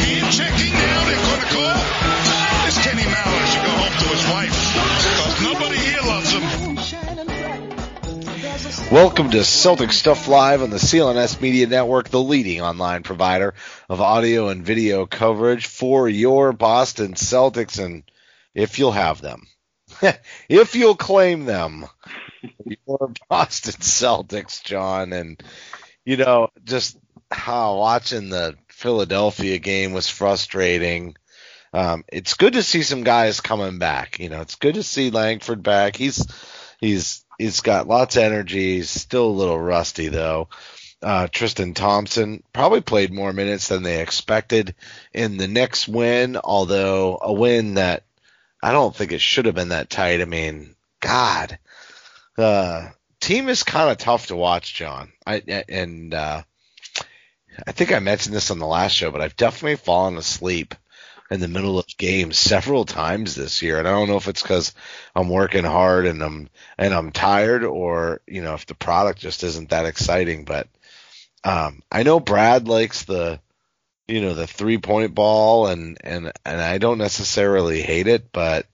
Checking Kenny should go home to his wife because nobody here loves him. Welcome to Celtics Stuff Live on the CLNS Media Network, the leading online provider of audio and video coverage for your Boston Celtics. And if you'll have them, if you'll claim them, your Boston Celtics, John. And, you know, just how watching the Philadelphia game was frustrating. Um, it's good to see some guys coming back. You know, it's good to see Langford back. He's, he's, he's got lots of energy. He's still a little rusty though. Uh, Tristan Thompson probably played more minutes than they expected in the next win, although a win that I don't think it should have been that tight. I mean, God, uh, team is kind of tough to watch, John. I and uh, I think I mentioned this on the last show, but I've definitely fallen asleep in the middle of games several times this year, and I don't know if it's because I'm working hard and I'm and I'm tired, or you know if the product just isn't that exciting. But um, I know Brad likes the you know the three point ball, and and and I don't necessarily hate it, but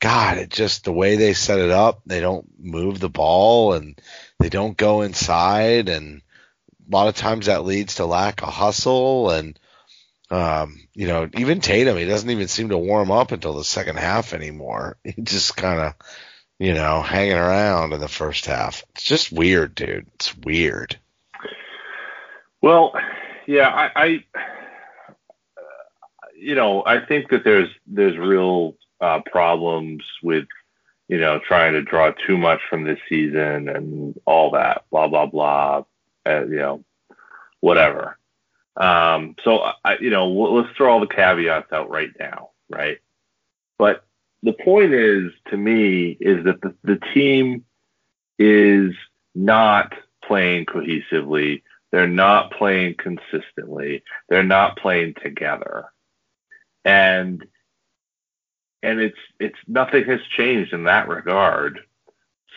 God, it just the way they set it up, they don't move the ball and they don't go inside, and a lot of times that leads to lack of hustle and um, you know, even Tatum, he doesn't even seem to warm up until the second half anymore. He just kind of, you know, hanging around in the first half. It's just weird, dude. It's weird. Well, yeah, I, I you know, I think that there's there's real uh, problems with you know trying to draw too much from this season and all that, blah blah blah, uh, you know, whatever. Um, so I, you know, let's throw all the caveats out right now, right? But the point is, to me, is that the, the team is not playing cohesively. They're not playing consistently. They're not playing together. And and it's it's nothing has changed in that regard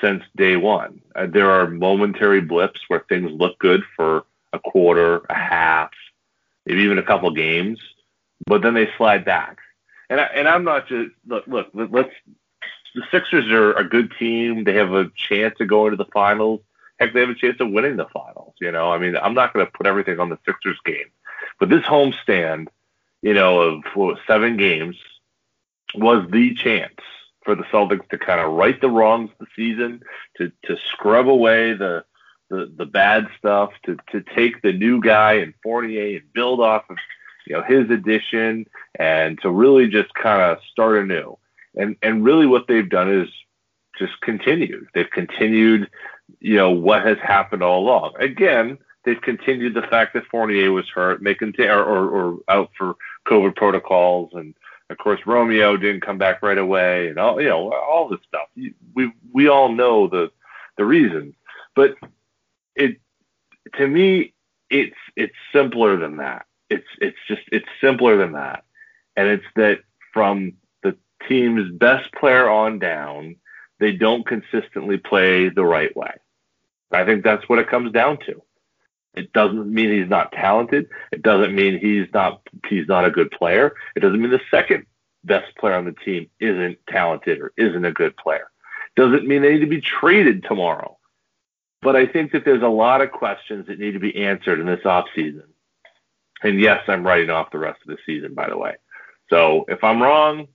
since day one. Uh, there are momentary blips where things look good for a quarter, a half, maybe even a couple games, but then they slide back. And I, and I'm not just look look let's the Sixers are a good team. They have a chance to go into the finals. Heck, they have a chance of winning the finals. You know, I mean, I'm not going to put everything on the Sixers game, but this homestand, you know, of what, seven games was the chance for the Celtics to kind of right the wrongs of the season, to to scrub away the the, the bad stuff, to to take the new guy in Fournier and build off of you know his addition, and to really just kind of start anew. And and really what they've done is just continued. They've continued, you know, what has happened all along. Again, they've continued the fact that Fournier was hurt, making or, or, or out for COVID protocols and of course, Romeo didn't come back right away, and all you know, all this stuff. We we all know the the reasons, but it to me, it's it's simpler than that. It's it's just it's simpler than that, and it's that from the team's best player on down, they don't consistently play the right way. I think that's what it comes down to. It doesn't mean he's not talented. It doesn't mean he's not he's not a good player. It doesn't mean the second best player on the team isn't talented or isn't a good player. Doesn't mean they need to be traded tomorrow. But I think that there's a lot of questions that need to be answered in this offseason. And yes, I'm writing off the rest of the season, by the way. So if I'm wrong,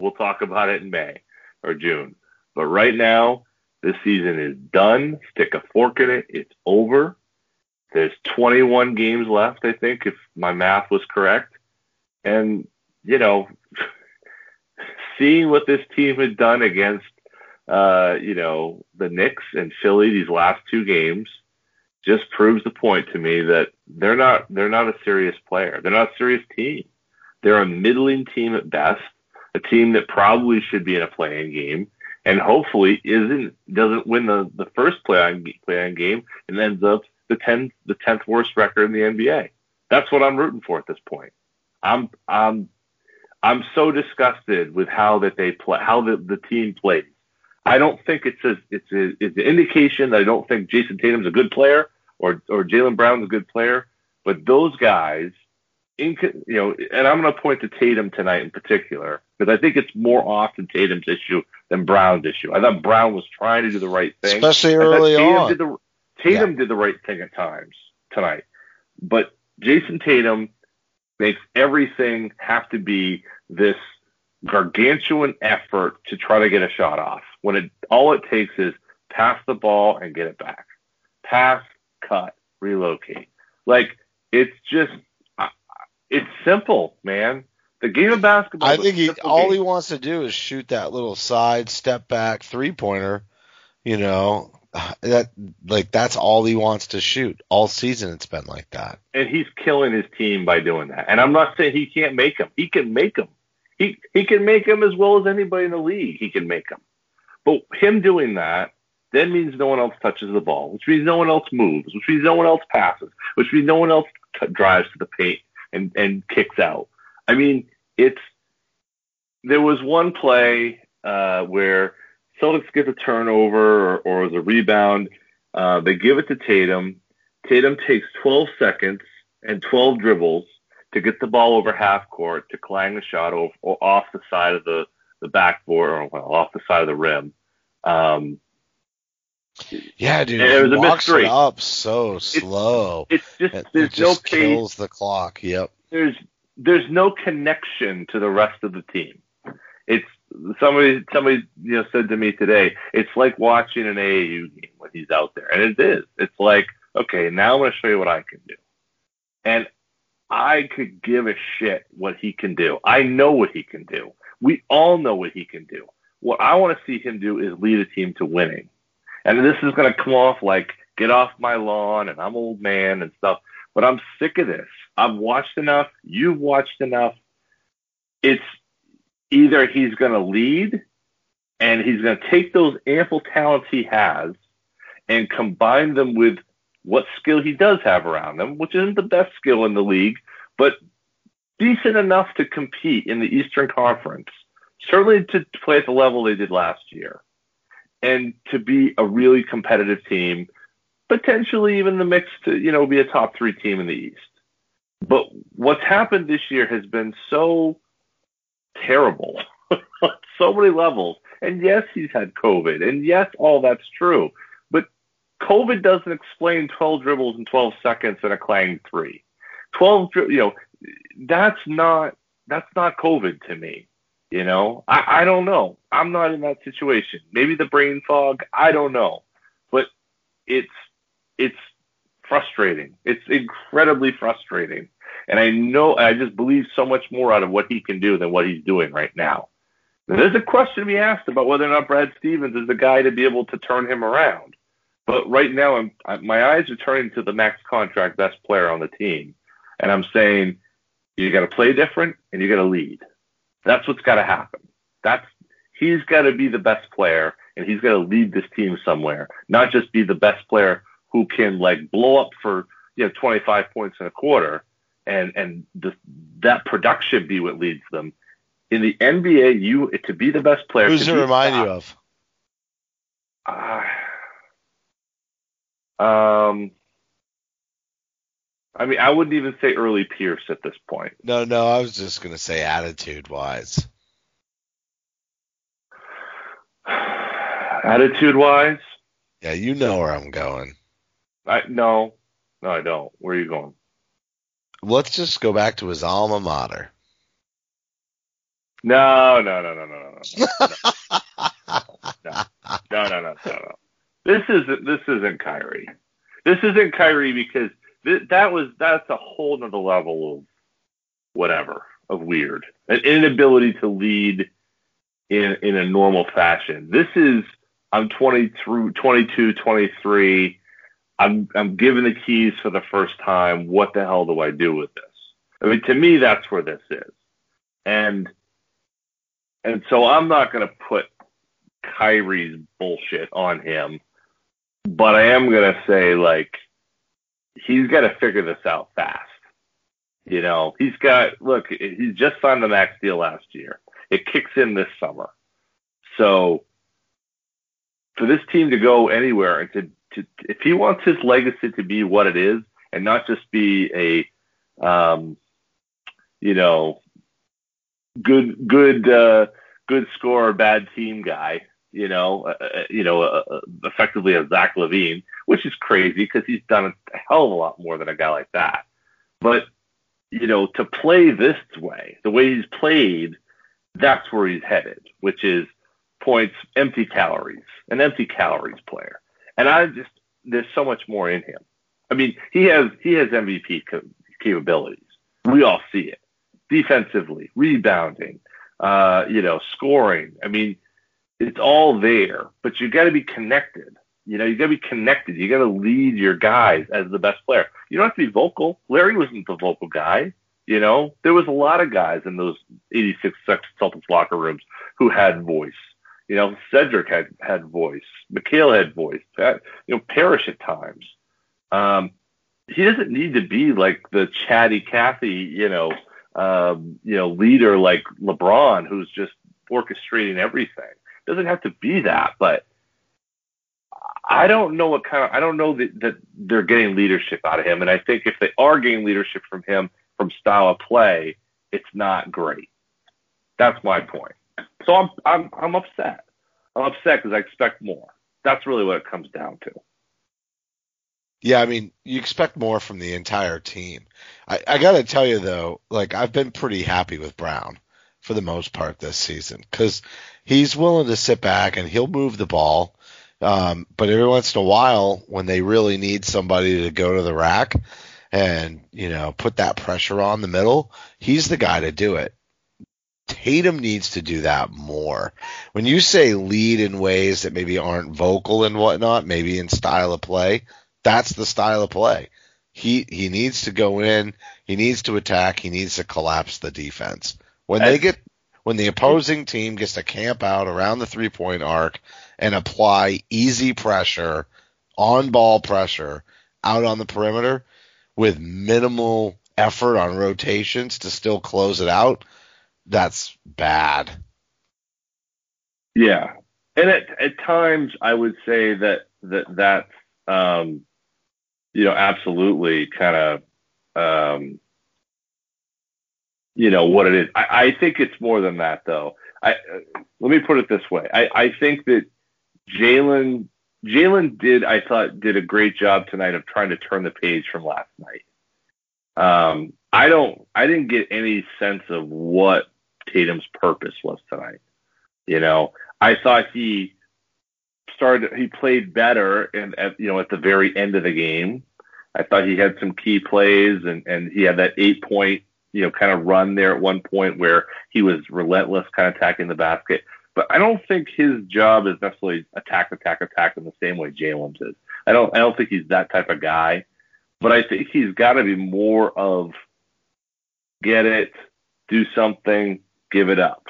we'll talk about it in May or June. But right now, this season is done. Stick a fork in it. It's over. There's 21 games left, I think, if my math was correct. And, you know, seeing what this team had done against, uh, you know, the Knicks and Philly these last two games just proves the point to me that they're not they're not a serious player. They're not a serious team. They're a middling team at best, a team that probably should be in a play-in game and hopefully isn't doesn't win the, the first play on play on game and ends up the tenth the tenth worst record in the NBA. That's what I'm rooting for at this point. I'm I'm I'm so disgusted with how that they play how the, the team plays. I don't think it's a it's a it's an indication that I don't think Jayson Tatum's a good player or or Jaylen Brown's a good player, but those guys in, you know, and I'm going to point to Tatum tonight in particular because I think it's more often Tatum's issue than Brown's issue. I thought Brown was trying to do the right thing, especially early on. The, Tatum yeah. did the right thing at times tonight, but Jayson Tatum makes everything have to be this gargantuan effort to try to get a shot off when it all it takes is pass the ball and get it back, pass, cut, relocate. Like it's just it's simple, man. The game of basketball. I think he, all game. he wants to do is shoot that little side step back three pointer. You know that like that's all he wants to shoot all season. It's been like that, and he's killing his team by doing that. And I'm not saying he can't make them. He can make them. He he can make them as well as anybody in the league. He can make them. But him doing that then means no one else touches the ball, which means no one else moves, which means no one else passes, which means no one else t- drives to the paint and and kicks out. I mean, it's there was one play uh, where Celtics get a turnover or, or a rebound. Uh, they give it to Tatum. Tatum takes 12 seconds and 12 dribbles to get the ball over half court to clang the shot off, off the side of the, the backboard or well, off the side of the rim. Um, yeah, dude. It was a mystery. up so slow. It's, it's just there's it just no kills the clock. Yep. There's there's no connection to the rest of the team. It's somebody somebody you know said to me today. It's like watching an AAU game when he's out there, and it is. It's like okay, now I'm going to show you what I can do, and I could give a shit what he can do. I know what he can do. We all know what he can do. What I want to see him do is lead a team to winning. And this is going to come off like get off my lawn and I'm old man and stuff. But I'm sick of this. I've watched enough. You've watched enough. It's either he's going to lead and he's going to take those ample talents he has and combine them with what skill he does have around him, which isn't the best skill in the league, but decent enough to compete in the Eastern Conference. Certainly to play at the level they did last year and to be a really competitive team, potentially even the mix to, you know, be a top three team in the East. But what's happened this year has been so terrible on so many levels. And yes, he's had COVID. And yes, all that's true. But COVID doesn't explain 12 dribbles in 12 seconds and a clang three. 12, you know, that's not, that's not COVID to me. You know, I, I don't know. I'm not in that situation. Maybe the brain fog. I don't know, but it's it's frustrating. It's incredibly frustrating, and I know I just believe so much more out of what he can do than what he's doing right now. there's a question to be asked about whether or not Brad Stevens is the guy to be able to turn him around. But right now, I'm, I, my eyes are turning to the max contract best player on the team, and I'm saying you got to play different and you got to lead. That's what's got to happen. That's he's got to be the best player and he's got to lead this team somewhere, not just be the best player who can like blow up for you know 25 points in a quarter and and the, that production be what leads them. In the NBA, you to be the best player. Who's it remind top, you of? Uh, Um, I mean, I wouldn't even say early Pierce at this point. No, no, I was just gonna say attitude wise. Attitude wise, Yeah, you know where I'm going. I no, no, I don't. Where are you going? Let's just go back to his alma mater. No, no, no, no, no, no, no, no, no, no, no, no. This isn't this isn't Kyrie. This isn't Kyrie because th- that was that's a whole nother level of whatever of weird, an inability to lead in in a normal fashion. This is I'm 20 through 22, 23. I'm I'm given the keys for the first time. What the hell do I do with this? I mean, to me, that's where this is, and and so I'm not going to put Kyrie's bullshit on him, but I am going to say like he's got to figure this out fast. You know, he's got look, he's just signed the max deal last year. It kicks in this summer. So for this team to go anywhere and to, to if he wants his legacy to be what it is and not just be a um, you know good good uh, good scorer bad team guy you know uh, uh you know uh, uh, effectively a Zach LaVine, which is crazy because he's done a hell of a lot more than a guy like that. But you know to play this way the way he's played that's where he's headed which is points empty calories an empty calories player and I just there's so much more in him I mean he has he has MVP capabilities we all see it defensively, rebounding, uh, you know, scoring. I mean, it's all there, but you got to be connected. You know, you got to be connected. You got to lead your guys as the best player. You don't have to be vocal. Larry wasn't the vocal guy. You know, there was a lot of guys in those 86 Celtics locker rooms who had voice. You know, Cedric had had voice. McHale had voice. You know, Parrish at times. Um, he doesn't need to be like the chatty Cathy, you know, um, you know, leader like LeBron who's just orchestrating everything. Doesn't have to be that, but I don't know what kind of I don't know that, that they're getting leadership out of him. And I think if they are getting leadership from him from style of play, it's not great. That's my point. So I'm I'm I'm upset. I'm upset because I expect more. That's really what it comes down to. Yeah, I mean, you expect more from the entire team. I, I got to tell you though, like I've been pretty happy with Brown for the most part this season because he's willing to sit back and he'll move the ball. Um, but every once in a while, when they really need somebody to go to the rack and you know put that pressure on the middle, he's the guy to do it. Tatum needs to do that more. When you say lead in ways that maybe aren't vocal and whatnot, maybe in style of play, that's the style of play. He he needs to go in, he needs to attack, he needs to collapse the defense. When they get when the opposing team gets to camp out around the three point arc and apply easy pressure, on ball pressure out on the perimeter with minimal effort on rotations to still close it out, that's bad. Yeah. And at, at times I would say that that that's um, you know, absolutely kind of, um, you know, what it is. I, I think it's more than that, though. I uh, let me put it this way. I, I think that Jaylen Jaylen did I thought did a great job tonight of trying to turn the page from last night. Um, I don't I didn't get any sense of what Tatum's purpose was tonight. You know, I thought he started he played better and at you know at the very end of the game. I thought he had some key plays and and he had that eight point you know kind of run there at one point where he was relentless kind of attacking the basket. But I don't think his job is necessarily attack, attack, attack in the same way Jaylen's is. I don't I don't think he's that type of guy. But I think he's got to be more of get it, do something, give it up.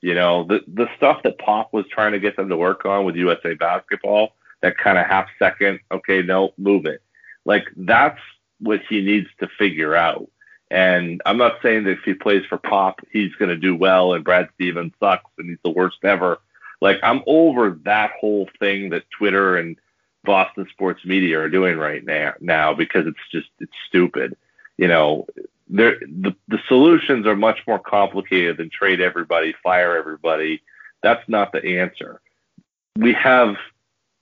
You know, the the stuff that Pop was trying to get them to work on with USA basketball, that kind of half second, okay, no, move it. Like that's what he needs to figure out. And I'm not saying that if he plays for Pop, he's going to do well and Brad Stevens sucks and he's the worst ever. Like I'm over that whole thing that Twitter and Boston sports media are doing right now now because it's just it's stupid. You know, the the solutions are much more complicated than trade everybody, fire everybody. That's not the answer. We have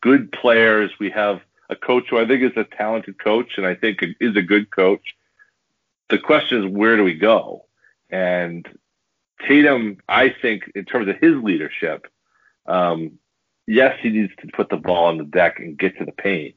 good players. We have a coach who I think is a talented coach and I think is a good coach. The question is where do we go? And Tatum, I think, in terms of his leadership, um, yes, he needs to put the ball on the deck and get to the paint.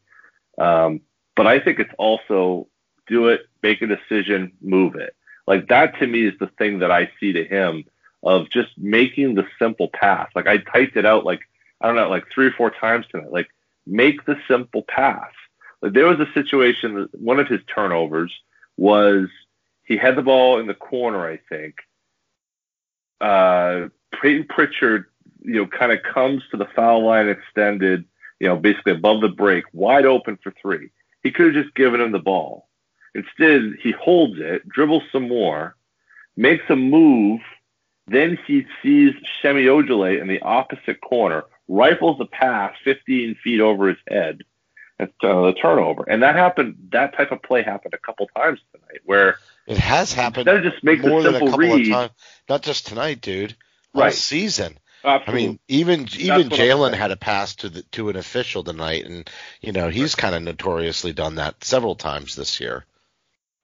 Um, but I think it's also do it, make a decision, move it. Like that to me is the thing that I see to him of just making the simple pass. Like I typed it out like I don't know, like three or four times tonight. Like make the simple pass. Like there was a situation one of his turnovers was he had the ball in the corner, I think. Uh, Payton Pritchard, you know, kind of comes to the foul line extended, you know, basically above the break, wide open for three. He could have just given him the ball. Instead, he holds it, dribbles some more, makes a move, then he sees Semi Ojeleye in the opposite corner, rifles the pass 15 feet over his head. That's uh, the turnover. And that happened, that type of play happened a couple times tonight where it has happened instead of just make more the than a couple read. of times. Not just tonight, dude. All Right. season. Absolutely. I mean, even even Jaylen had a pass to the to an official tonight, and you know he's kind of notoriously done that several times this year.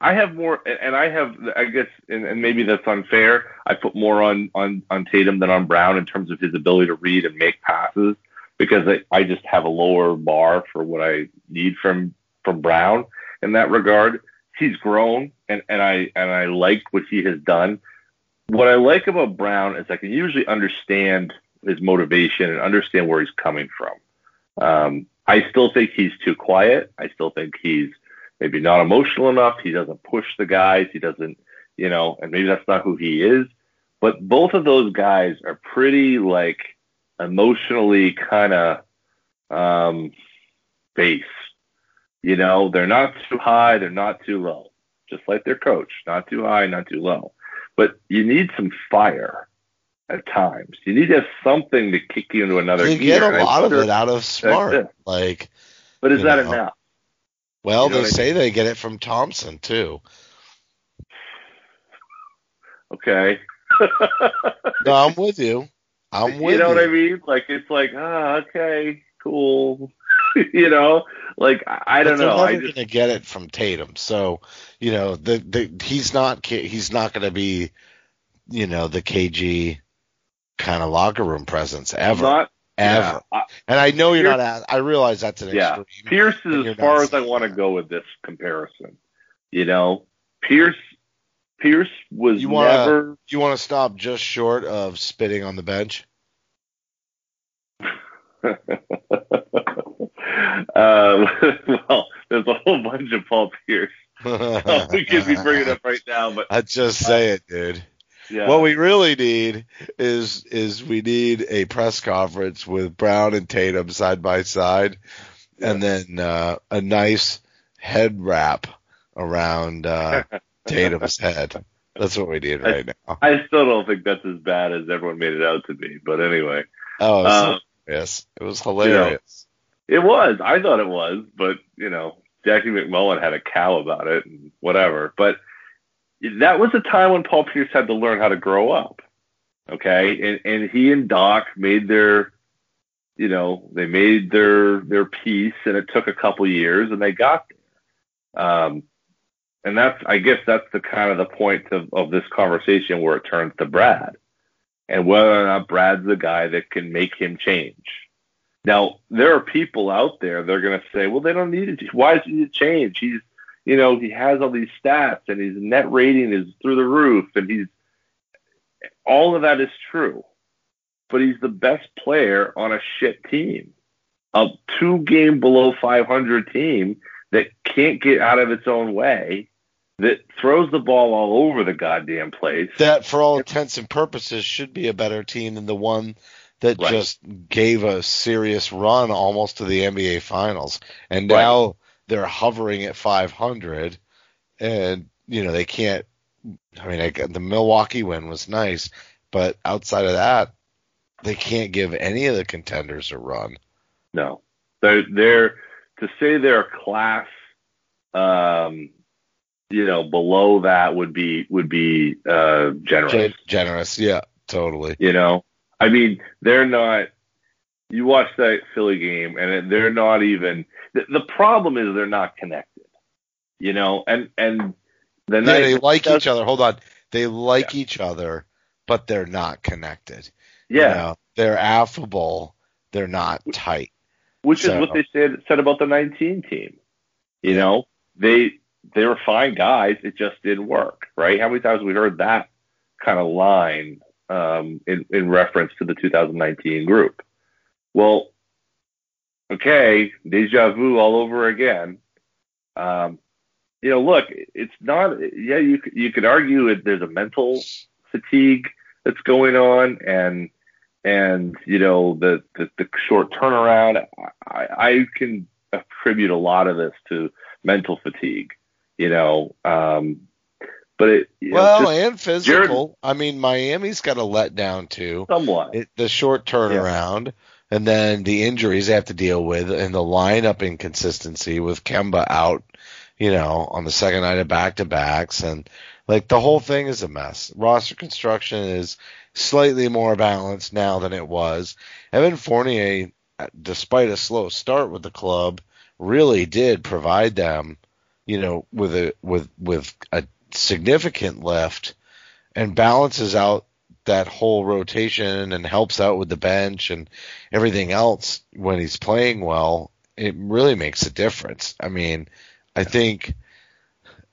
I have more, and I have, I guess, and, and maybe that's unfair. I put more on, on, on Tatum than on Brown in terms of his ability to read and make passes because I, I just have a lower bar for what I need from, from Brown in that regard. He's grown and, and I, and I like what he has done. What I like about Brown is I can usually understand his motivation and understand where he's coming from. Um, I still think he's too quiet. I still think he's maybe not emotional enough. He doesn't push the guys. He doesn't, you know, and maybe that's not who he is. But both of those guys are pretty like emotionally kind of um, base. You know, they're not too high, they're not too low. Just like their coach, not too high, not too low. But you need some fire at times. You need to have something to kick you into another They gear. get a lot of it out of smart. Like, But is that know. enough? Well, You know they what I say they get it from Thompson too. Okay. No, I'm with you. I'm with you You know what I mean? Like it's like, ah, okay, cool. you know, like I, I don't know. never I just gonna get it from Tatum. So, you know, the the he's not he's not gonna be, you know, the KG kind of locker room presence ever, not ever. yeah, I- And I know you're Pierce- not. I realize that's an yeah. extreme. Pierce is as far as I want to go with this comparison. You know, Pierce Pierce was You wanna- never you want to stop just short of spitting on the bench? um, well, there's a whole bunch of Paul Pierce. Oh, we could be bringing up right now, but I just say it, dude. Yeah. What we really need is is we need a press conference with Brown and Tatum side by side, and then uh, a nice head wrap around uh, Tatum's head. That's what we need right now. I still don't think that's as bad as everyone made it out to be. But anyway, Oh, Um, hilarious! It was hilarious. it was. I thought it was, but you know, Jackie MacMullan had a cow about it and whatever. But that was a time when Paul Pierce had to learn how to grow up. Okay, and and he and Doc made their, you know, they made their their peace, and it took a couple years, and they got there. Um, and that's, I guess, that's the kind of the point of, of this conversation where it turns to Brad, and whether or not Brad's the guy that can make him change. Now, there are people out there they're going to say, well, they don't need it. Why does he need to change? He's, you know, he has all these stats and his net rating is through the roof and he's, all of that is true. But he's the best player on a shit team, a two game below 500 team that can't get out of its own way, that throws the ball all over the goddamn place. That, for all intents and purposes, should be a better team than the one that Right. just gave a serious run almost to the NBA Finals, and Right. They're hovering at 500, and you know they can't. I mean, I, the Milwaukee win was nice, but outside of that, they can't give any of the contenders a run. No, They're they're to say they're a class, um, you know, below that would be would be uh, generous. Gen- generous, yeah, totally. You know, I mean, they're not. You watch that Philly game, and they're not even. The, the problem is they're not connected. You know, and and the Yeah, they like each other. Hold on, they like each other, but they're not connected. You Yeah, know, they're affable. They're not tight. which is what they said said about the 19 team. You know, they they were fine guys. It just didn't work, right? How many times have we heard that kind of line um, in in reference to the 2019 group? Well, okay, deja vu all over again. Um, you know, look, it's not. Yeah, you could- you could argue that there's a mental fatigue that's going on, and and you know the the, the short turnaround. I, I can attribute a lot of this to mental fatigue. You know, um, but it you know, Well, and physical. I mean, Miami's got a letdown too. somewhat. It, the short turnaround, and then the injuries they have to deal with, and the lineup inconsistency with Kemba out, you know, on the second night of back to backs, and like the whole thing is a mess. Roster construction is slightly more balanced now than it was. Evan Fournier, despite a slow start with the club, really did provide them, you know, with a with with a significant lift and balances out that whole rotation and helps out with the bench and everything else when he's playing well, it really makes a difference. I mean, I think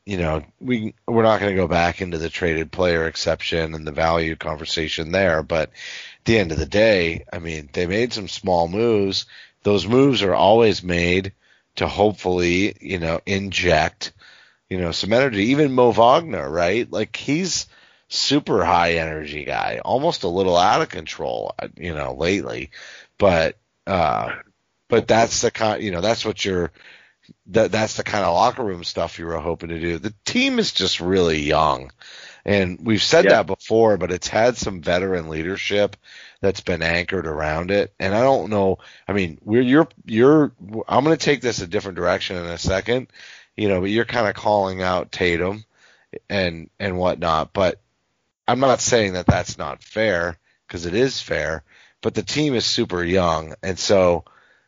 you know, we we're not going to go back into the traded player exception and the value conversation there, but at the end of the day, I mean, they made some small moves. Those moves are always made to hopefully, you know, inject, you know, some energy. Even Mo Wagner, right? Like he's super high energy guy, almost a little out of control, uh, you know, lately. But uh but that's the kind, you know, that's what you're that that's the kind of locker room stuff you were hoping to do. The team is just really young. And we've said Yeah. that before, but it's had some veteran leadership that's been anchored around it. And I don't know. I mean, we're you're you're. I'm going to take this a different direction in a second, you know. But you're kind of calling out Tatum and and whatnot. But I'm not saying that that's not fair because it is fair. But the team is super young, and so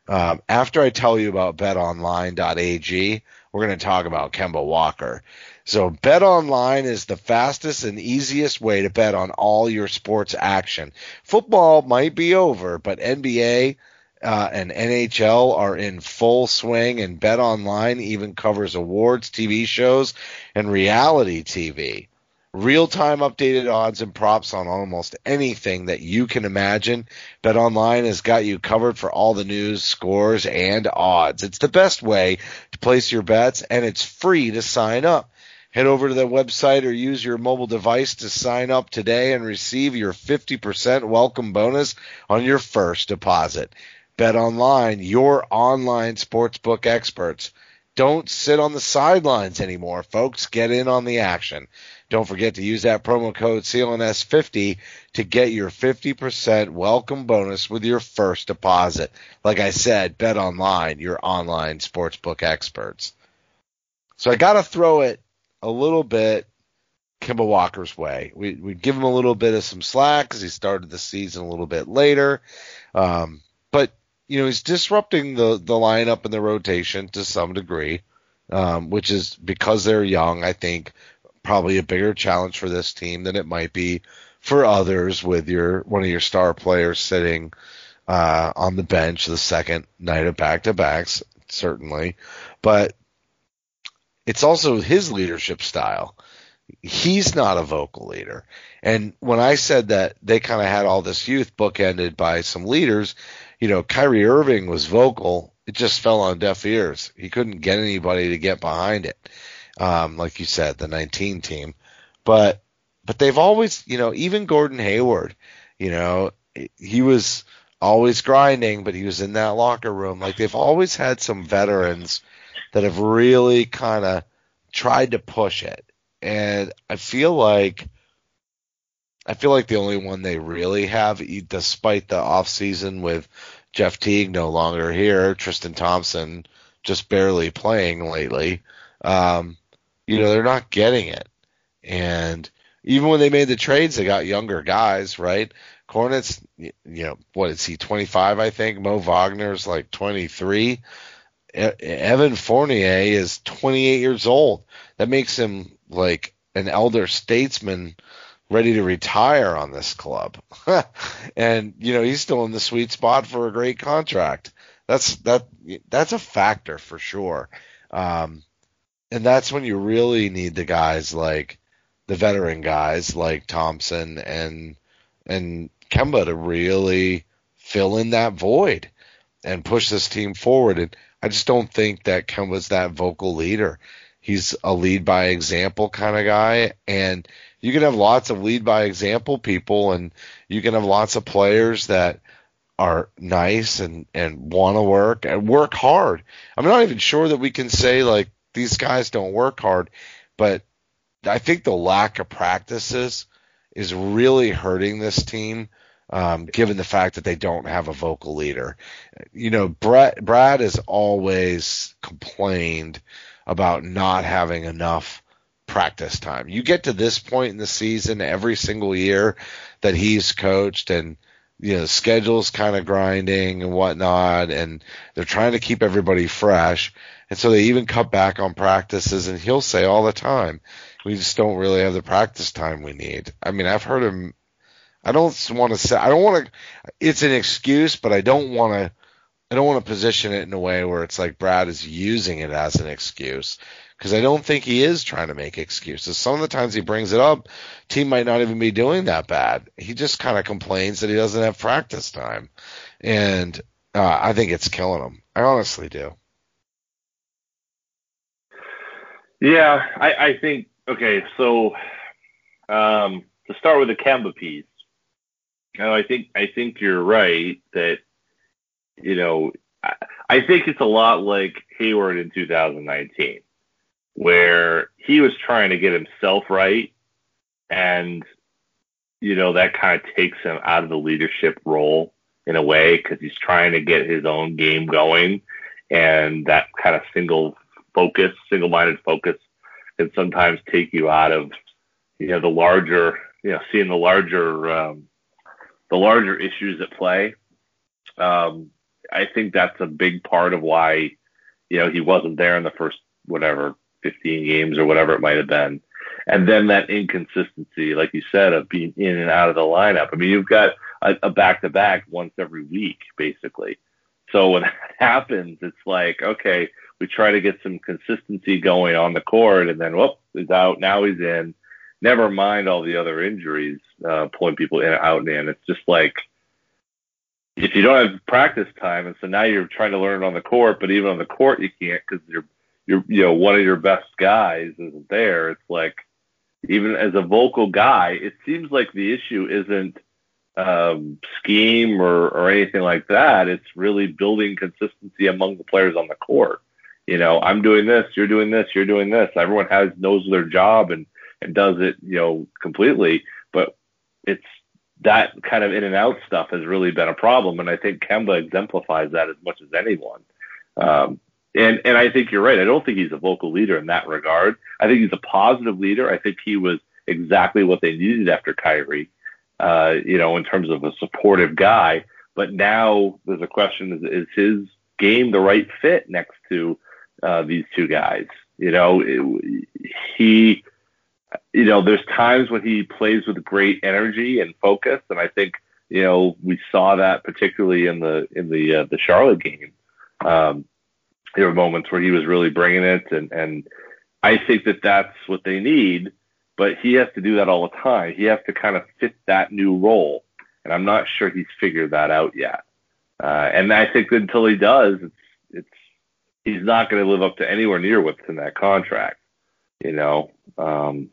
um, after I tell you about BetOnline.ag, we're going to talk about Kemba Walker. So BetOnline is the fastest and easiest way to bet on all your sports action. Football might be over, but NBA uh, and NHL are in full swing, and BetOnline even covers awards, TV shows, and reality TV. Real time updated odds and props on almost anything that you can imagine. BetOnline has got you covered for all the news, scores, and odds. It's the best way to place your bets, and it's free to sign up. Head over to the website or use your mobile device to sign up today and receive your 50% welcome bonus on your first deposit. Bet online, your online sportsbook experts. Don't sit on the sidelines anymore, folks. Get in on the action. Don't forget to use that promo code CLNS50 to get your 50% welcome bonus with your first deposit. Like I said, bet online, your online sportsbook experts. So I got to throw it a little bit Kemba Walker's way. We we give him a little bit of some slack because he started the season a little bit later, um, but you know he's disrupting the the lineup and the rotation to some degree, um, which is because they're young. I think probably a bigger challenge for this team than it might be for others with your one of your star players sitting uh, on the bench the second night of back to backs, certainly, but it's also his leadership style. He's not a vocal leader. And when I said that they kind of had all this youth bookended by some leaders, you know, Kyrie Irving was vocal. It just fell on deaf ears. He couldn't get anybody to get behind it. Um, like you said, the 19 team. But, but they've always, you know, even Gordon Hayward, you know, he was always grinding, but he was in that locker room. Like they've always had some veterans that have really kind of tried to push it. And I feel like I feel like the only one they really have, despite the off season with Jeff Teague no longer here, Tristan Thompson just barely playing lately. Um, you know, they're not getting it. And even when they made the trades, they got younger guys, right? Kornet's, you know, what is he, 25, I think? Mo Wagner's like 23. Evan Fournier is 28 years old. That makes him like an elder statesman ready to retire on this club. and you know, he's still in the sweet spot for a great contract. That's that that's a factor for sure. Um, and that's when you really need the guys like the veteran guys like Thompson and and Kemba to really fill in that void and push this team forward. And I just don't think that Kemba's that vocal leader. He's a lead by example kind of guy, and you can have lots of lead by example people, and you can have lots of players that are nice and and want to work and work hard. I'm not even sure that we can say like these guys don't work hard, but I think the lack of practices is really hurting this team. Um, given the fact that they don't have a vocal leader, you know, Brad, Brad has always complained about not having enough practice time. You get to this point in the season every single year that he's coached and you know, schedule's kind of grinding and whatnot, and they're trying to keep everybody fresh. And so they even cut back on practices, and he'll say all the time, we just don't really have the practice time we need. I mean, I've heard him. I don't want to say. I don't want to. It's an excuse, but I don't want to. I don't want to position it in a way where it's like Brad is using it as an excuse because I don't think he is trying to make excuses. Some of the times he brings it up, team might not even be doing that bad. He just kind of complains that he doesn't have practice time, and uh, I think it's killing him. I honestly do. Yeah, I, I think okay. So um, to start with the Kemba piece, you know, I think I think you're right that you know I, I think it's a lot like Hayward in 2019, where he was trying to get himself right, and you know that kind of takes him out of the leadership role in a way because he's trying to get his own game going, and that kind of single focus, single-minded focus can sometimes take you out of you know the larger you know seeing the larger um, the larger issues at play. Um, I think that's a big part of why you know he wasn't there in the first whatever 15 games or whatever it might have been. And then that inconsistency, like you said, of being in and out of the lineup. I mean, you've got a back to back once every week, basically. So when that happens, it's like, okay, we try to get some consistency going on the court, and then whoop, he's out. Now he's in. Never mind all the other injuries, uh, pulling people in and out and in. It's just like if you don't have practice time, and so now you're trying to learn on the court, but even on the court you can't because you're you're you know one of your best guys isn't there. It's like even as a vocal guy, it seems like the issue isn't um, scheme or, or anything like that. It's really building consistency among the players on the court you know, I'm doing this, you're doing this, you're doing this. Everyone has knows their job and and does it, you know, completely. But it's that kind of in and out stuff has really been a problem, and I think Kemba exemplifies that as much as anyone. Um, and and I think you're right. I don't think he's a vocal leader in that regard. I think he's a positive leader. I think he was exactly what they needed after Kyrie. Uh, you know, in terms of a supportive guy. But now there's a question: is, is his game the right fit next to uh, these two guys. You know, it, he, you know, there's times when he plays with great energy and focus, and I think you know we saw that particularly in the in the uh, the Charlotte game. Um, there were moments where he was really bringing it, and and I think that that's what they need. But he has to do that all the time. He has to kind of fit that new role, and I'm not sure he's figured that out yet. Uh, and I think that until he does, it's he's not going to live up to anywhere near what's in that contract. You know, um,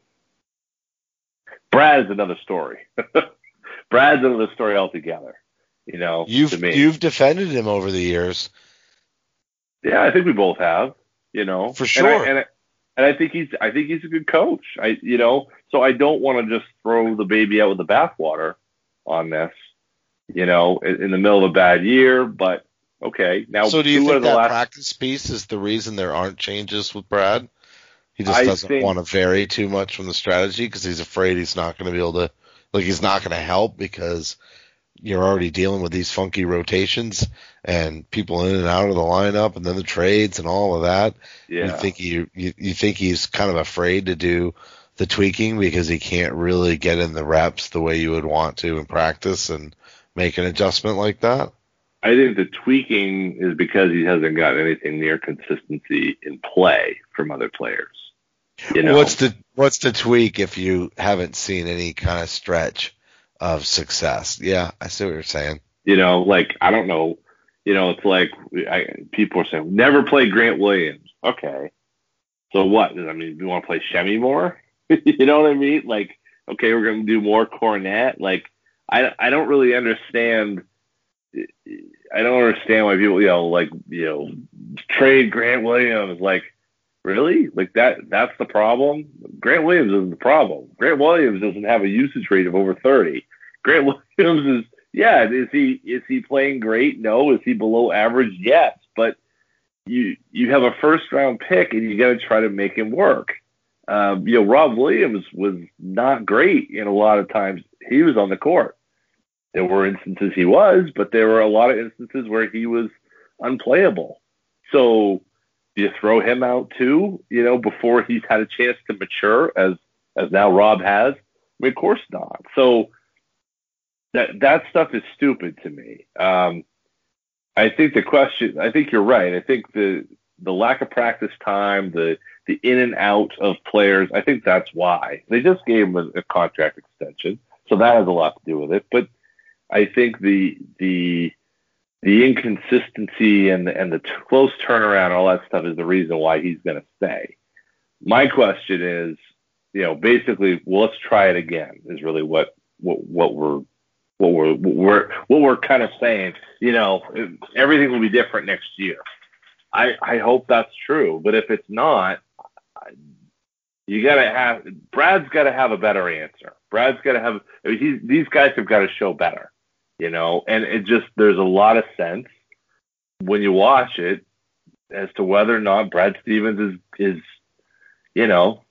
Brad is another story. Brad's another story altogether. You know, you've you've defended him over the years. Yeah, I think we both have. You know, for sure. And I, and I, and I think he's I think he's a good coach. I you know, so I don't want to just throw the baby out with the bathwater on this you know, in, in the middle of a bad year. But okay, now So do you think that last, practice piece is the reason there aren't changes with Brad? He just I doesn't think- want to vary too much from the strategy because he's afraid he's not going to be able to, like, he's not going to help because you're already dealing with these funky rotations and people in and out of the lineup and then the trades and all of that. yeah, You think he, you, you think he's kind of afraid to do the tweaking because he can't really get in the reps the way you would want to in practice and make an adjustment like that? I think the tweaking is because he hasn't got anything near consistency in play from other players. You know, What's the what's the tweak if you haven't seen any kind of stretch of success? Yeah, I see what you're saying. you know, like I don't know, you know, it's like I, people are saying never play Grant Williams. Okay, so what? I mean, do you want to play Semi more? you know what I mean? Like, okay, we're gonna do more Kornet. Like, I I don't really understand. I don't understand why people, you know, like, you know, trade Grant Williams. Like, really? Like that? That's the problem. Grant Williams isn't the problem. Grant Williams doesn't have a usage rate of over thirty. Grant Williams is yeah, is he is he playing great? No. Is he below average? Yes. But you you have a first round pick and you got to try to make him work. Um, you know, Rob Williams was not great in a lot of times he was on the court. There were instances he was, but there were a lot of instances where he was unplayable. So do you throw him out too? You know, before he's had a chance to mature, as as now Rob has. I mean, of course not. So that that stuff is stupid to me. Um, I think the question. I think you're right. I think the the lack of practice time, the the in and out of players. I think that's why they just gave him a, a contract extension, so that has a lot to do with it. But I think the the the inconsistency and the, and the t- close turnaround, all that stuff is the reason why he's going to stay. My question is, you know, basically, well, let's try it again. Is really what what what we're what we're what we're what we're kind of saying. You know, everything will be different next year. I I hope that's true, but if it's not, you got to have Brad's got to have a better answer. Brad's got to have I mean, he's, these guys have got to show better, you know. And it just there's a lot of sense when you watch it as to whether or not Brad Stevens is is you know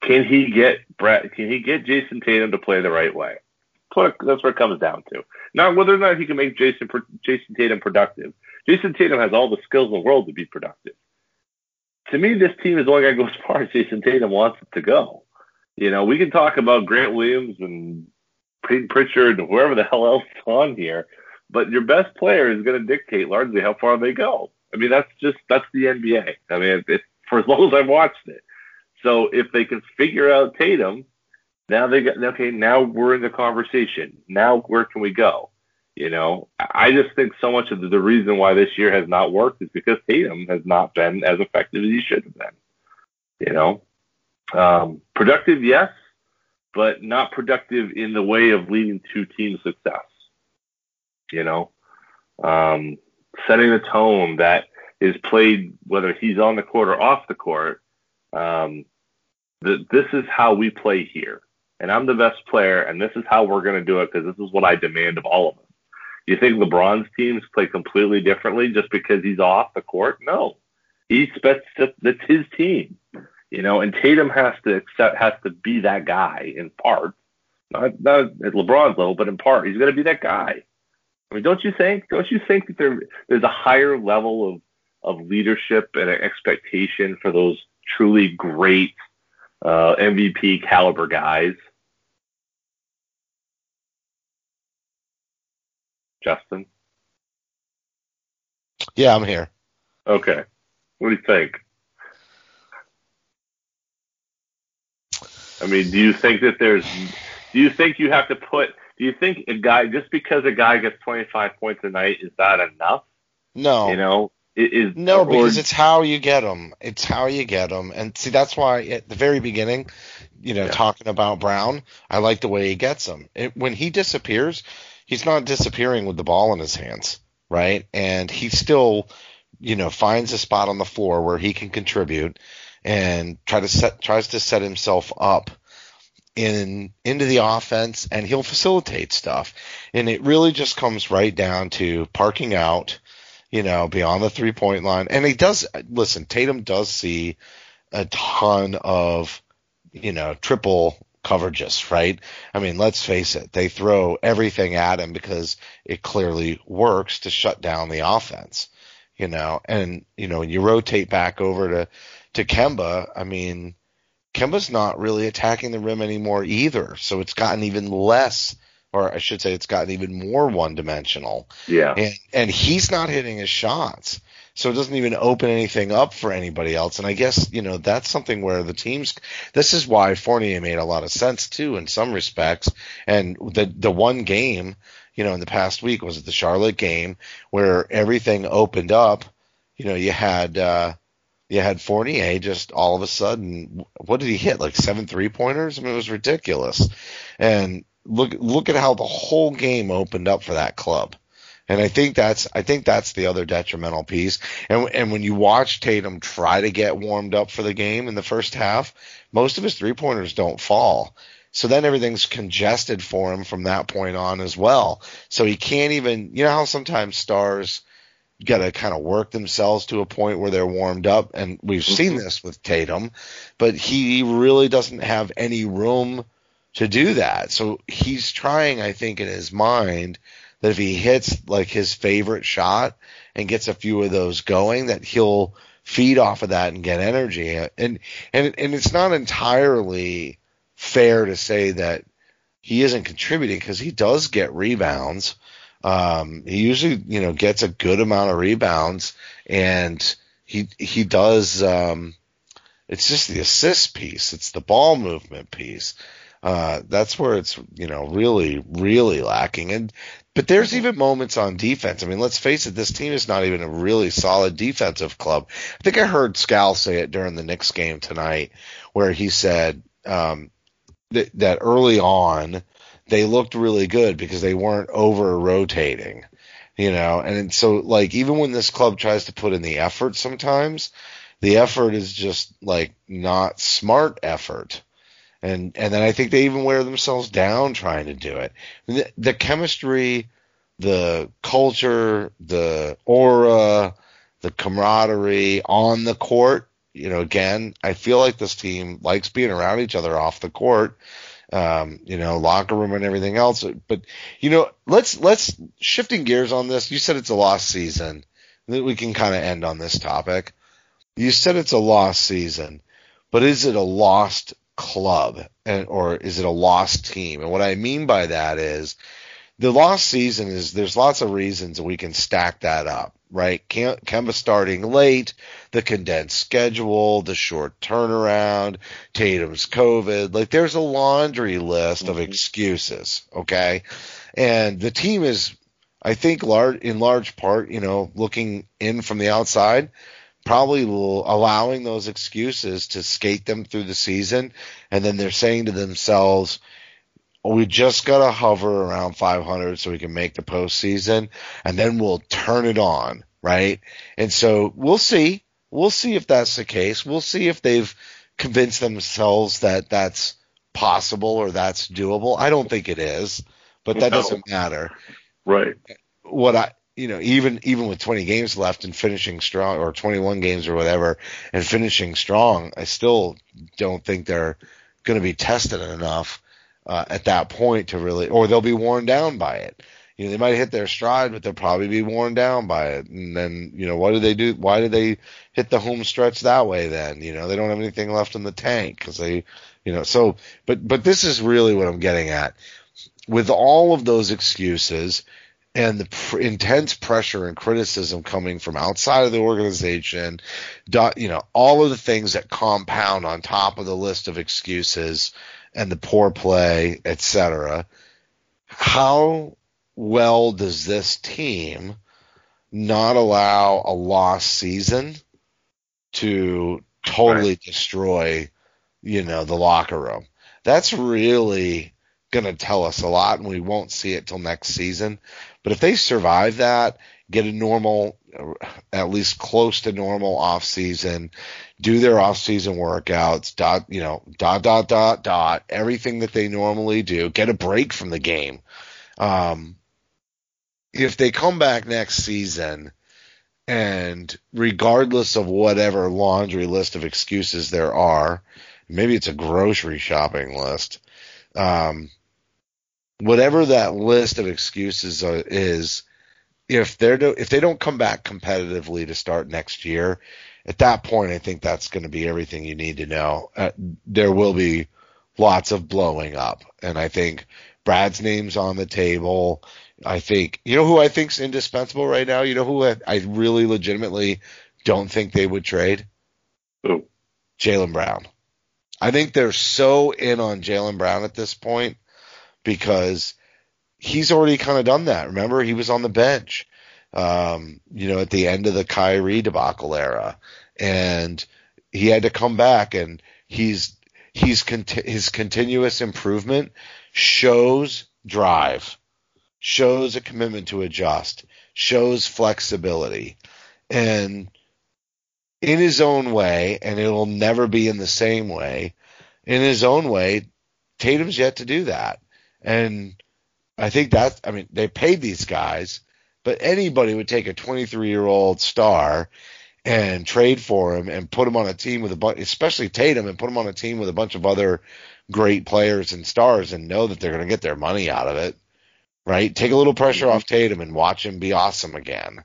can he get Brad can he get Jayson Tatum to play the right way? That's what, it comes down to. Not whether or not he can make Jayson Jayson Tatum productive. Jayson Tatum has all the skills in the world to be productive. To me, this team is only going to go as far as Jayson Tatum wants it to go. You know, we can talk about Grant Williams and Payton Pritchard and whoever the hell else is on here, but your best player is going to dictate largely how far they go. I mean, that's just that's the NBA. I mean, it, for as long as I've watched it. So if they can figure out Tatum, now they got okay. Now we're in the conversation. Now where can we go? You know, I just think so much of the, the reason why this year has not worked is because Tatum has not been as effective as he should have been. You know, um, productive, yes, but not productive in the way of leading to team success. You know, um, setting a tone that is played whether he's on the court or off the court. Um, this is how we play here, and I'm the best player, and this is how we're going to do it because this is what I demand of all of us. You think LeBron's teams play completely differently just because he's off the court? No, he expects that that's his team, you know. And Tatum has to accept has to be that guy in part, not not at LeBron's level, but in part, he's going to be that guy. I mean, don't you think? Don't you think that there there's a higher level of of leadership and expectation for those truly great uh, MVP caliber guys? Justin? Yeah, I'm here. Okay. What do you think? I mean, do you think that there's, do you think you have to put, do you think a guy, just because a guy gets 25 points a night, is that enough? No, You know, it is no, or- because it's how you get them. It's how you get them, and see that's why at the very beginning, you know, Yeah. talking about Brown, I like the way he gets them. It, when he disappears, he's not disappearing with the ball in his hands, right? And he still, you know, finds a spot on the floor where he can contribute and try to set tries to set himself up in into the offense and he'll facilitate stuff. And it really just comes right down to parking out, you know, beyond the three point line. And he does listen, Tatum does see a ton of, you know, triple coverages, right? I mean, let's face it, they throw everything at him because it clearly works to shut down the offense, you know, and, you know, when you rotate back over to, to Kemba, I mean, Kemba's not really attacking the rim anymore either. So it's gotten even less, or I should say, it's gotten even more one dimensional. Yeah. And, and he's not hitting his shots. So it doesn't even open anything up for anybody else. And I guess, you know, that's something where the teams, this is why Fournier made a lot of sense too in some respects. And the, the one game, you know, in the past week was the Charlotte game where everything opened up. You know, you had, uh, you had Fournier just all of a sudden, what did he hit? Like seven three pointers? I mean, it was ridiculous. And look, look at how the whole game opened up for that club. And I think that's, I think that's the other detrimental piece. And, and when you watch Tatum try to get warmed up for the game in the first half, most of his three pointers don't fall. So then everything's congested for him from that point on as well. So he can't even, you know how sometimes stars, got to kind of work themselves to a point where they're warmed up. And we've mm-hmm. seen this with Tatum, but he really doesn't have any room to do that. So he's trying, I think, in his mind that if he hits like his favorite shot and gets a few of those going, that he'll feed off of that and get energy. And and and it's not entirely fair to say that he isn't contributing because he does get rebounds. Um, he usually, you know, gets a good amount of rebounds, and he he does. Um, it's just the assist piece. It's the ball movement piece. Uh, that's where it's you know really really lacking. And but there's even moments on defense. I mean, let's face it, this team is not even a really solid defensive club. I think I heard Scal say it during the Knicks game tonight, where he said um, that that early on they looked really good because they weren't over rotating, you know. And so, like, even when this club tries to put in the effort, sometimes the effort is just like not smart effort. And and then I think they even wear themselves down trying to do it. The, the chemistry, the culture, the aura, the camaraderie on the court. You know, again, I feel like this team likes being around each other off the court um, you know, locker room and everything else. But you know, let's let's shifting gears on this. You said it's a lost season. We can kind of end on this topic. You said it's a lost season, but is it a lost club and or is it a lost team? And what I mean by that is the lost season is there's lots of reasons we can stack that up right? Kemba starting late, the condensed schedule, the short turnaround, Tatum's COVID. Like there's a laundry list mm-hmm. of excuses, okay? And the team is, I think, large in large part, you know, looking in from the outside, probably allowing those excuses to skate them through the season, and then they're saying to themselves. We just gotta hover around 500 so we can make the postseason, and then we'll turn it on right? And so we'll see. We'll see if that's the case. We'll see if they've convinced themselves that that's possible or that's doable. I don't think it is, but that no. doesn't matter. Right. What I you know, even even with 20 games left and finishing strong, or 21 games or whatever, and finishing strong, I still don't think they're going to be tested enough uh, at that point to really, or they'll be worn down by it you know, they might hit their stride, but they'll probably be worn down by it. And then, you know, what do they do? Why did they hit the home stretch that way then? You know, they don't have anything left in the tank because they, you know, so, but, but this is really what I'm getting at. With all of those excuses and the pr- intense pressure and criticism coming from outside of the organization, you know, all of the things that compound on top of the list of excuses and the poor play, etc. How well does this team not allow a lost season to totally right. destroy, you know, the locker room? That's really going to tell us a lot, and we won't see it till next season. But if they survive that, get a normal, at least close to normal off season, do their off season workouts, dot, you know, dot, dot, dot, dot, everything that they normally do, get a break from the game. Um, if they come back next season and regardless of whatever laundry list of excuses there are, maybe it's a grocery shopping list, um, whatever that list of excuses is, if they're do, if they don't come back competitively to start next year, at that point, I think that's going to be everything you need to know. Uh, there will be lots of blowing up, and I think Brad's name's on the table. I think you know who I think's indispensable right now. You know who I, I really legitimately don't think they would trade. Who? Jaylen Brown. I think they're so in on Jaylen Brown at this point because he's already kind of done that. Remember, he was on the bench, um, you know, at the end of the Kyrie debacle era, and he had to come back, and he's he's conti- his continuous improvement shows drive, shows a commitment to adjust, shows flexibility, and in his own way, and it'll never be in the same way. In his own way, Tatum's yet to do that. And I think that, I mean, they paid these guys, but anybody would take a 23 year old star and trade for him and put him on a team with a bunch, especially Tatum, and put him on a team with a bunch of other great players and stars and know that they're going to get their money out of it, right? Take a little pressure mm-hmm. off Tatum and watch him be awesome again.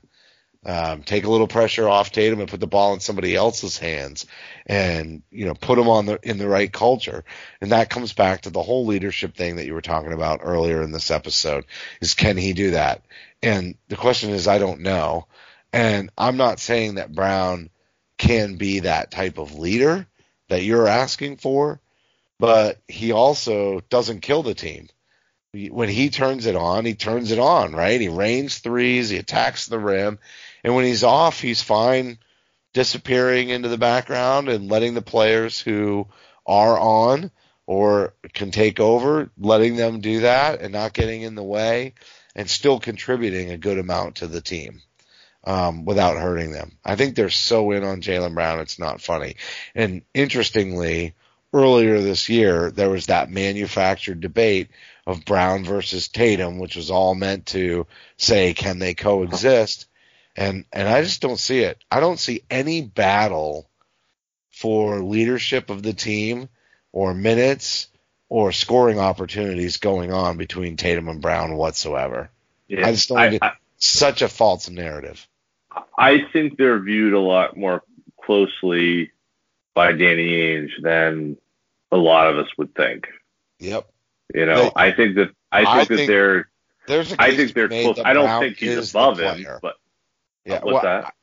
Um, take a little pressure off Tatum and put the ball in somebody else's hands, and you know put them on the in the right culture. And that comes back to the whole leadership thing that you were talking about earlier in this episode. Is can he do that? And the question is, I don't know. And I'm not saying that Brown can be that type of leader that you're asking for, but he also doesn't kill the team. When he turns it on, he turns it on, right? He rains threes, he attacks the rim, and when he's off, he's fine disappearing into the background and letting the players who are on or can take over, letting them do that and not getting in the way and still contributing a good amount to the team. Um, without hurting them. I think they're so in on Jaylen Brown, it's not funny. And interestingly, earlier this year, there was that manufactured debate of Brown versus Tatum, which was all meant to say, can they coexist? and and I just don't see it. I don't see any battle for leadership of the team or minutes or scoring opportunities going on between Tatum and Brown whatsoever. Yeah, I just don't I, think it's such a false narrative. I think they're viewed a lot more closely by Danny Ainge than a lot of us would think. Yep. You know, they, I think that I think I that think they're there's I think they're close. I don't think he's above him, but yeah, what's well, that?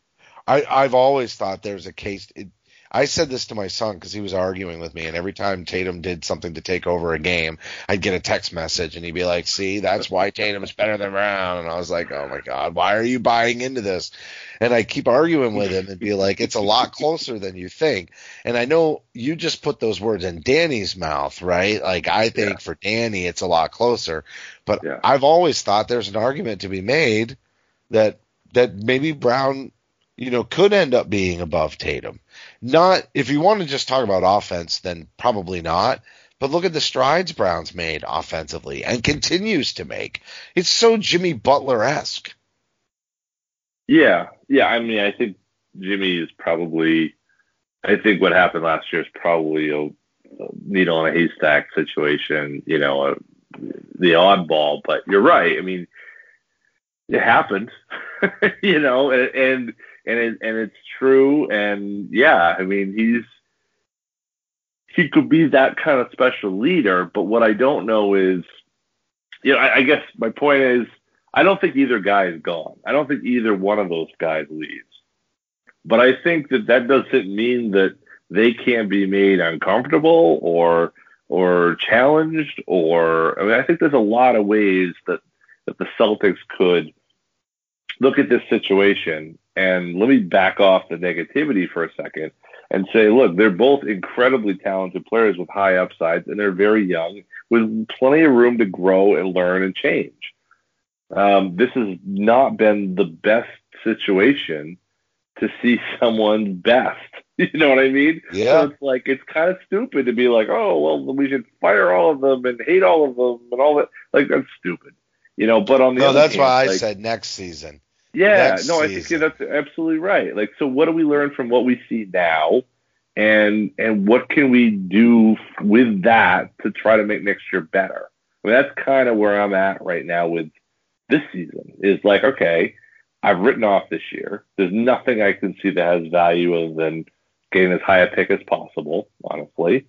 I I've always thought there's a case. It, I said this to my son because he was arguing with me, and every time Tatum did something to take over a game, I'd get a text message, and he'd be like, "See, that's why Tatum's better than Brown." And I was like, "Oh my god, why are you buying into this?" And I keep arguing with him and be like, "It's a lot closer than you think." And I know you just put those words in Danny's mouth, right? Like I think yeah. for Danny, it's a lot closer, but yeah. I've always thought there's an argument to be made that that maybe Brown, you know, could end up being above Tatum. Not if you want to just talk about offense, then probably not. But look at the strides Brown's made offensively and continues to make. It's so Jimmy Butler esque. Yeah, yeah. I mean, I think Jimmy is probably. I think what happened last year is probably a, needle in a haystack situation. You know, a, the oddball. But you're right. I mean, it happened, you know, and and and, it, and it's true. And yeah, I mean, he's he could be that kind of special leader. But what I don't know is, you know, I, I guess my point is, I don't think either guy is gone. I don't think either one of those guys leaves. But I think that that doesn't mean that they can't be made uncomfortable or or challenged or I mean I think there's a lot of ways that that the Celtics could look at this situation and let me back off the negativity for a second and say, look, they're both incredibly talented players with high upsides and they're very young with plenty of room to grow and learn and change. um, this has not been the best situation to see someone's best. You know what I mean? Yeah. So it's like it's kind of stupid to be like, oh well, we should fire all of them and hate all of them and all that. Like that's stupid. You know. But on the no, other that's hand, why I like, said next season. Yeah, next no, I think season. that's absolutely right. Like, so what do we learn from what we see now, and and what can we do with that to try to make next year better? I mean, that's kind of where I'm at right now with this season. Is like, okay, I've written off this year. There's nothing I can see that has value other than getting as high a pick as possible, honestly.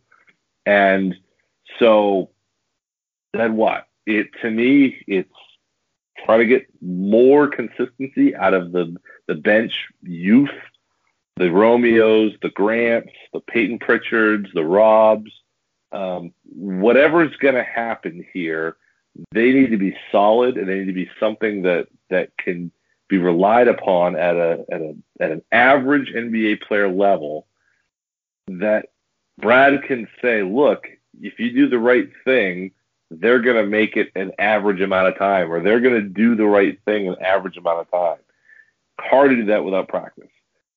And so then what? It to me, it's try to get more consistency out of the the bench youth, the Romeos, the Grants, the Payton Pritchards, the Robs, um, whatever's going to happen here, they need to be solid and they need to be something that that can be relied upon at a at a at an average NBA player level. That Brad can say, look, if you do the right thing, they're going to make it an average amount of time, or they're going to do the right thing an average amount of time. Hard to do that without practice.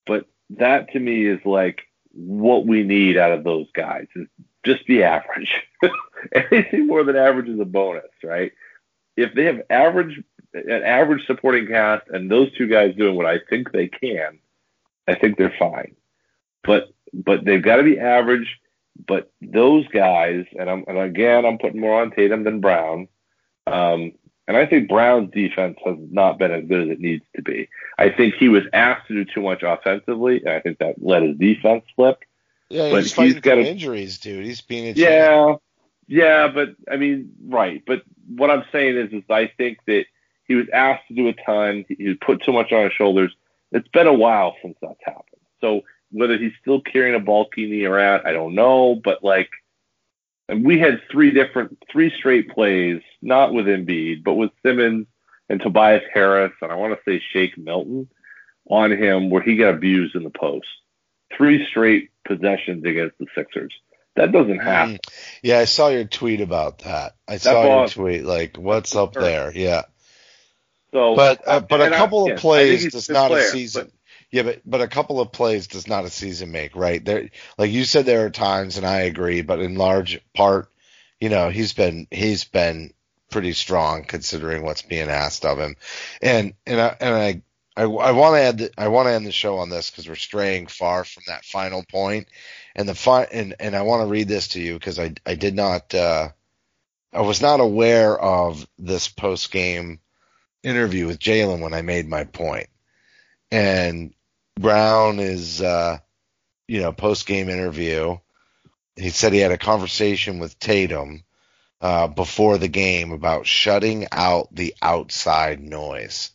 But that to me is like what we need out of those guys is just be average. Anything more than average is a bonus, right? If they have average an average supporting cast and those two guys doing what I think they can, I think they're fine. But but they've got to be average. But those guys, and I'm and again I'm putting more on Tatum than Brown. Um, and I think Brown's defense has not been as good as it needs to be. I think he was asked to do too much offensively, and I think that let his defense slip. Yeah, But he's fighting he's gotta- through injuries, dude. He's being a. Yeah, yeah, but I mean, right. But what I'm saying is, is I think that he was asked to do a ton. He, he put too much on his shoulders. It's been a while since that's happened. So whether he's still carrying a bulky knee around, I don't know. But like, and we had three different, three straight plays, not with Embiid, but with Simmons and Tobias Harris, and I want to say Shake Milton on him, where he got abused in the post. Three straight possessions against the Sixers. That doesn't happen. Mm. Yeah, I saw your tweet about that. I saw your tweet. Like, what's up there? Yeah, So, but uh, but a couple I of plays does good not a player, season. Yeah, but but a couple of plays does not a season make, right? There, like you said, there are times, and I agree, but in large part, you know, he's been he's been pretty strong considering what's being asked of him, and and I and I. I, I want to end. I want to end the show on this because we're straying far from that final point, and the fi- and and I want to read this to you because I I did not uh, I was not aware of this post game interview with Jaylen when I made my point. And Brown is, uh, you know, post game interview. He said he had a conversation with Tatum uh, before the game about shutting out the outside noise.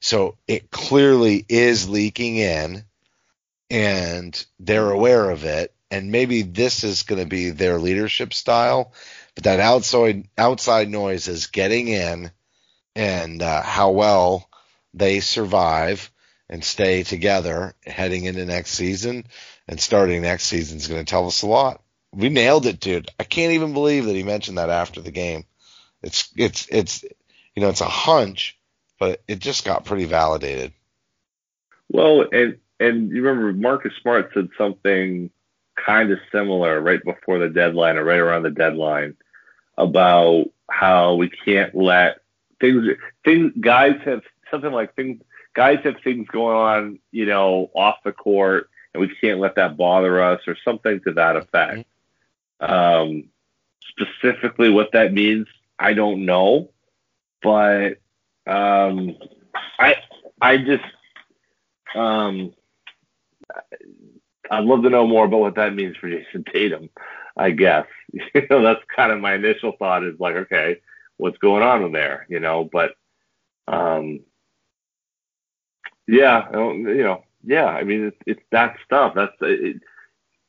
So it clearly is leaking in, and they're aware of it. And maybe this is going to be their leadership style, but that outside outside noise is getting in, and uh, how well they survive and stay together heading into next season and starting next season is going to tell us a lot. We nailed it, dude. I can't even believe that he mentioned that after the game. It's it's it's you know it's a hunch, but it just got pretty validated. Well, and and you remember Marcus Smart said something kind of similar right before the deadline or right around the deadline about how we can't let things things guys have something like things guys have things going on, you know, off the court and we can't let that bother us or something to that effect. Um specifically what that means, I don't know. But um I I just um, I'd love to know more about what that means for Jayson Tatum. I guess you know that's kind of my initial thought is like, okay, what's going on in there, you know? But um, yeah, you know, yeah. I mean, it's, it's that stuff. That's it,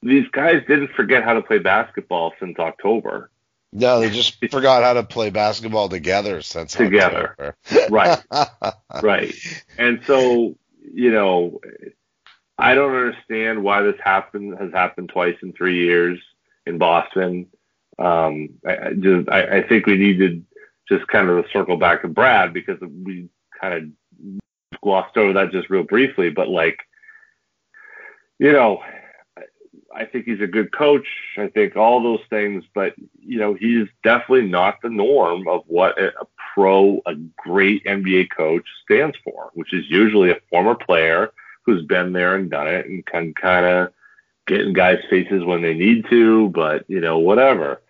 these guys didn't forget how to play basketball since October. No, they just forgot how to play basketball together since October. Together. Right. right. And so, you know, I don't understand why this happened has happened twice in three years in Boston. Um, I, I just I, I think we need to just kind of to circle back to Brad because we kind of glossed over that just real briefly, but like, you know, I think he's a good coach. I think all those things, but you know, he's definitely not the norm of what a, pro, a great NBA coach stands for, which is usually a former player who's been there and done it and can kind of get in guys' faces when they need to, but you know, whatever.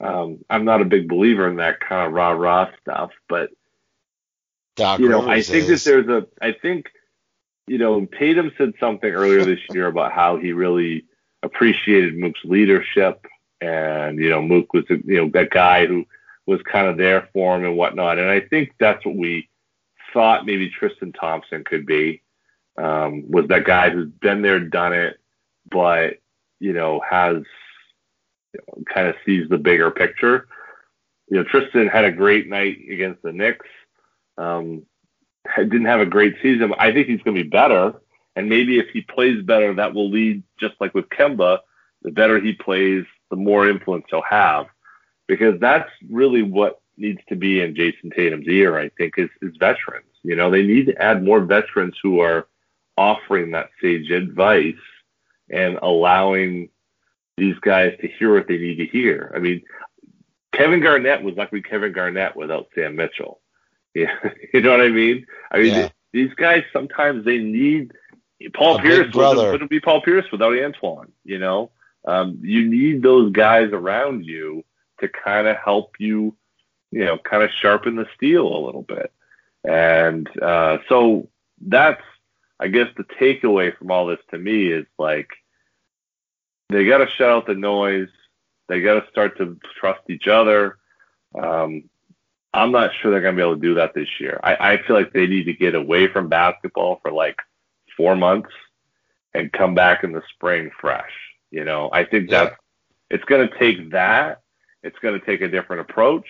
Um, I'm not a big believer in that kind of rah rah stuff, but Doc you know, Rivers I think is. that there's a, I think, you know, Tatum said something earlier this year about how he really appreciated Mook's leadership, and you know, Mook was, you know, that guy who was kind of there for him and whatnot, and I think that's what we thought maybe Tristan Thompson could be, um, was that guy who's been there, done it, but you know, has you know, kind of sees the bigger picture. You know, Tristan had a great night against the Knicks. Um, didn't have a great season. I think he's going to be better. And maybe if he plays better, that will lead, just like with Kemba, the better he plays, the more influence he'll have. Because that's really what needs to be in Jayson Tatum's ear, I think, is, is veterans. You know, they need to add more veterans who are offering that sage advice and allowing these guys to hear what they need to hear. I mean, Kevin Garnett was like Kevin Garnett without Sam Mitchell. Yeah, you know what I mean? I mean, Yeah. these guys sometimes they need Paul A Pierce brother. wouldn't be Paul Pierce without Antoine. You know, um, you need those guys around you to kind of help you, you know, kind of sharpen the steel a little bit. And uh, so that's, I guess, the takeaway from all this to me is like they got to shut out the noise. They got to start to trust each other. Um, I'm not sure they're going to be able to do that this year. I, I feel like they need to get away from basketball for like four months and come back in the spring fresh. You know, I think Yeah. that's it's going to take that. It's going to take a different approach,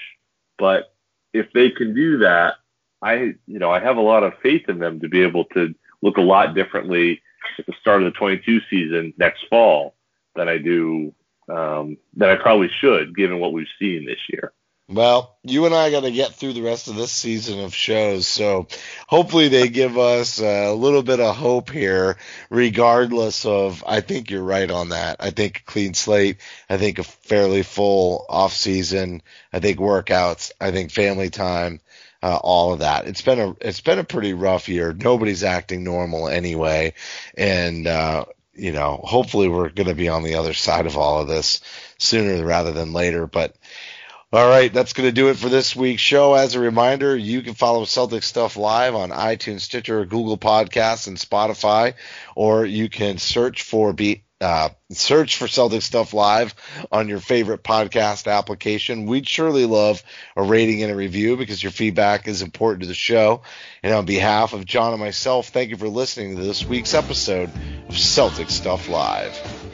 but if they can do that, I you know I have a lot of faith in them to be able to look a lot differently at the start of the 22 season next fall than I do um, than I probably should, given what we've seen this year. Well, you and I got to get through the rest of this season of shows, so hopefully they give us a little bit of hope here, regardless of. I think you're right on that. I think a clean slate. I think a fairly full off season. I think workouts. I think family time. Uh, all of that. It's been a it's been a pretty rough year. Nobody's acting normal anyway, and uh, you know, hopefully we're going to be on the other side of all of this sooner rather than later. But all right, that's going to do it for this week's show. As a reminder, you can follow Celtics Stuff Live on iTunes, Stitcher, Google Podcasts, and Spotify, or you can search for be uh, search for Celtics Stuff Live on your favorite podcast application. We'd surely love a rating and a review because your feedback is important to the show. And on behalf of Jon and myself, thank you for listening to this week's episode of Celtics Stuff Live.